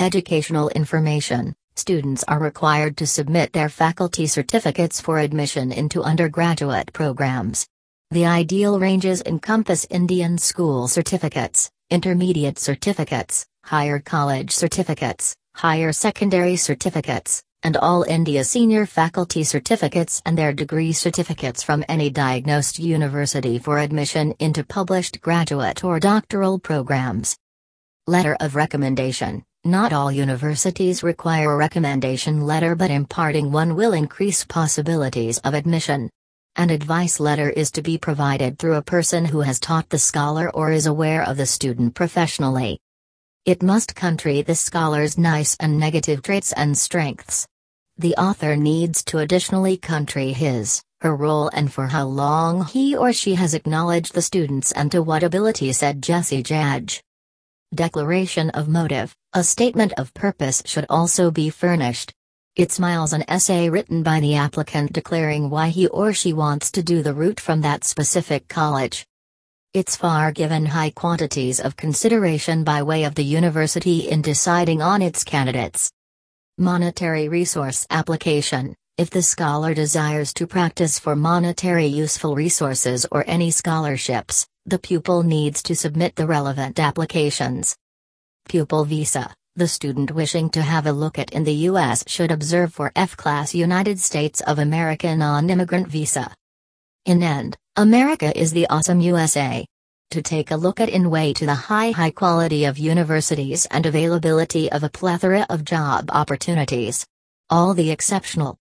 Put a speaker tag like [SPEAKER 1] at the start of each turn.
[SPEAKER 1] Educational information Students are required to submit their faculty certificates for admission into undergraduate programs. The ideal ranges encompass Indian school certificates, intermediate certificates, higher college certificates, higher secondary certificates, and all India senior faculty certificates and their degree certificates from any diagnosed university for admission into published graduate or doctoral programs. Letter of Recommendation Not all universities require a recommendation letter, but imparting one will increase possibilities of admission. An advice letter is to be provided through a person who has taught the scholar or is aware of the student professionally. It must country the scholar's nice and negative traits and strengths. The author needs to additionally country his, her role and for how long he or she has acknowledged the students and to what ability said Jesse Judge. Declaration of motive, a statement of purpose should also be furnished. It smiles an essay written by the applicant declaring why he or she wants to do the route from that specific college. It's far given high quantities of consideration by way of the university in deciding on its candidates. Monetary resource application If the scholar desires to practice for monetary useful resources or any scholarships, the pupil needs to submit the relevant applications. Pupil visa The student wishing to have a look at in the U.S. should observe for F class United States of America non immigrant visa. In end, America is the awesome USA. To take a look at in way to the high high quality of universities and availability of a plethora of job opportunities. All the exceptional,